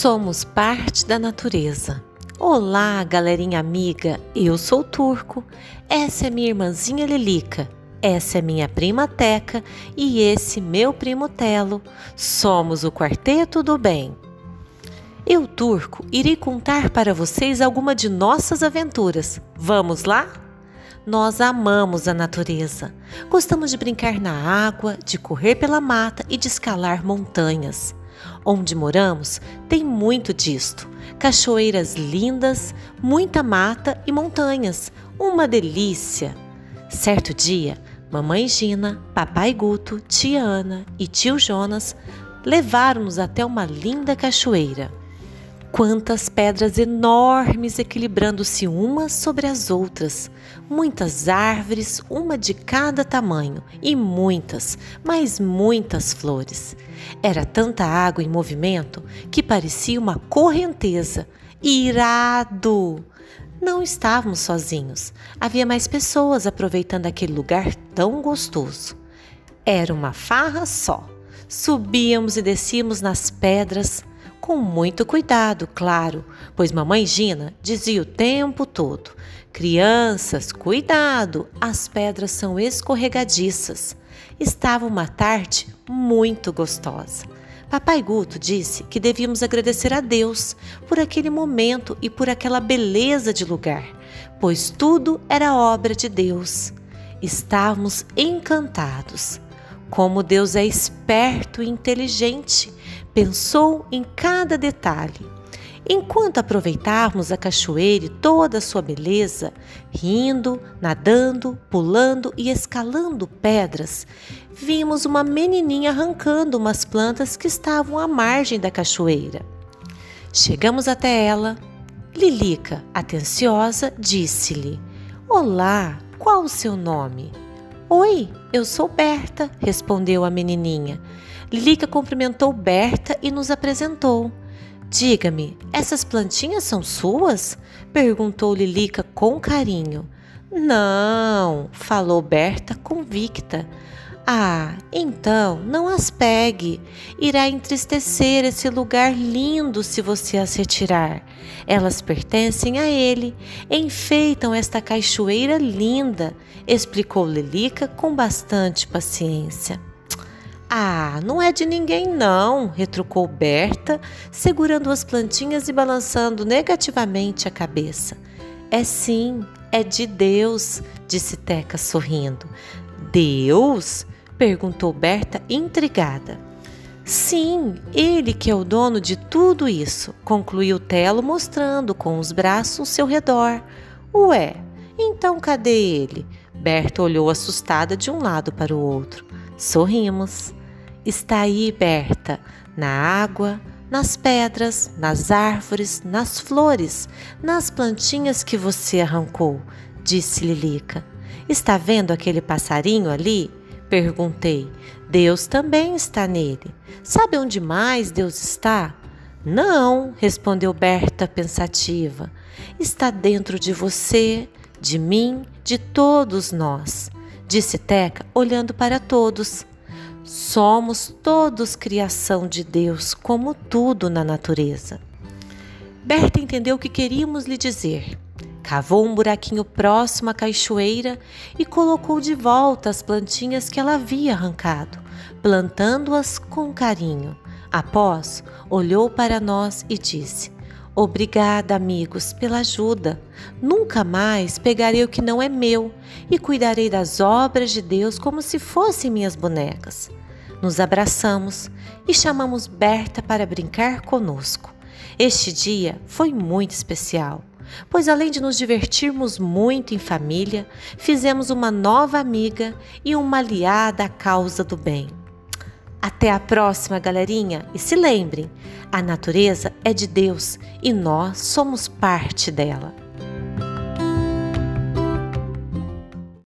Somos parte da natureza. Olá, galerinha amiga, eu sou Turco. Essa é minha irmãzinha Lilica. Essa é minha prima Teca e esse meu primo Telo. Somos o Quarteto do Bem. Eu, Turco, irei contar para vocês alguma de nossas aventuras. Vamos lá? Nós amamos a natureza. Gostamos de brincar na água, de correr pela mata e de escalar montanhas. Onde moramos tem muito disto: cachoeiras lindas, muita mata e montanhas. Uma delícia! Certo dia, mamãe Gina, papai Guto, tia Ana e tio Jonas levaram-nos até uma linda cachoeira. Quantas pedras enormes equilibrando-se umas sobre as outras, muitas árvores, uma de cada tamanho, e muitas, mas muitas flores. Era tanta água em movimento que parecia uma correnteza. Irado! Não estávamos sozinhos, havia mais pessoas aproveitando aquele lugar tão gostoso. Era uma farra só. Subíamos e descíamos nas pedras, com muito cuidado, claro, pois mamãe Gina dizia o tempo todo: Crianças, cuidado, as pedras são escorregadiças. Estava uma tarde muito gostosa. Papai Guto disse que devíamos agradecer a Deus por aquele momento e por aquela beleza de lugar, pois tudo era obra de Deus. Estávamos encantados. Como Deus é esperto e inteligente, pensou em cada detalhe. Enquanto aproveitávamos a cachoeira e toda a sua beleza, rindo, nadando, pulando e escalando pedras, vimos uma menininha arrancando umas plantas que estavam à margem da cachoeira. Chegamos até ela. Lilica, atenciosa, disse-lhe: Olá, qual o seu nome? Oi, eu sou Berta, respondeu a menininha. Lilica cumprimentou Berta e nos apresentou. Diga-me, essas plantinhas são suas? perguntou Lilica com carinho. Não, falou Berta convicta. Ah, então não as pegue. Irá entristecer esse lugar lindo se você as retirar. Elas pertencem a ele, enfeitam esta cachoeira linda, explicou Lilica com bastante paciência. Ah, não é de ninguém não, retrucou Berta, segurando as plantinhas e balançando negativamente a cabeça. É sim, é de Deus, disse Teca sorrindo. Deus? perguntou Berta intrigada. Sim, ele que é o dono de tudo isso, concluiu Telo mostrando com os braços seu redor. Ué, então cadê ele? Berta olhou assustada de um lado para o outro. Sorrimos. Está aí, Berta, na água, nas pedras, nas árvores, nas flores, nas plantinhas que você arrancou, disse Lilica. Está vendo aquele passarinho ali? Perguntei. Deus também está nele. Sabe onde mais Deus está? Não, respondeu Berta pensativa. Está dentro de você, de mim, de todos nós, disse Teca, olhando para todos. Somos todos criação de Deus, como tudo na natureza. Berta entendeu o que queríamos lhe dizer. Cavou um buraquinho próximo à cachoeira e colocou de volta as plantinhas que ela havia arrancado, plantando-as com carinho. Após, olhou para nós e disse: Obrigada, amigos, pela ajuda. Nunca mais pegarei o que não é meu e cuidarei das obras de Deus como se fossem minhas bonecas. Nos abraçamos e chamamos Berta para brincar conosco. Este dia foi muito especial pois além de nos divertirmos muito em família, fizemos uma nova amiga e uma aliada à causa do bem. Até a próxima, galerinha, e se lembrem, a natureza é de Deus e nós somos parte dela.